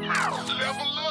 Level up.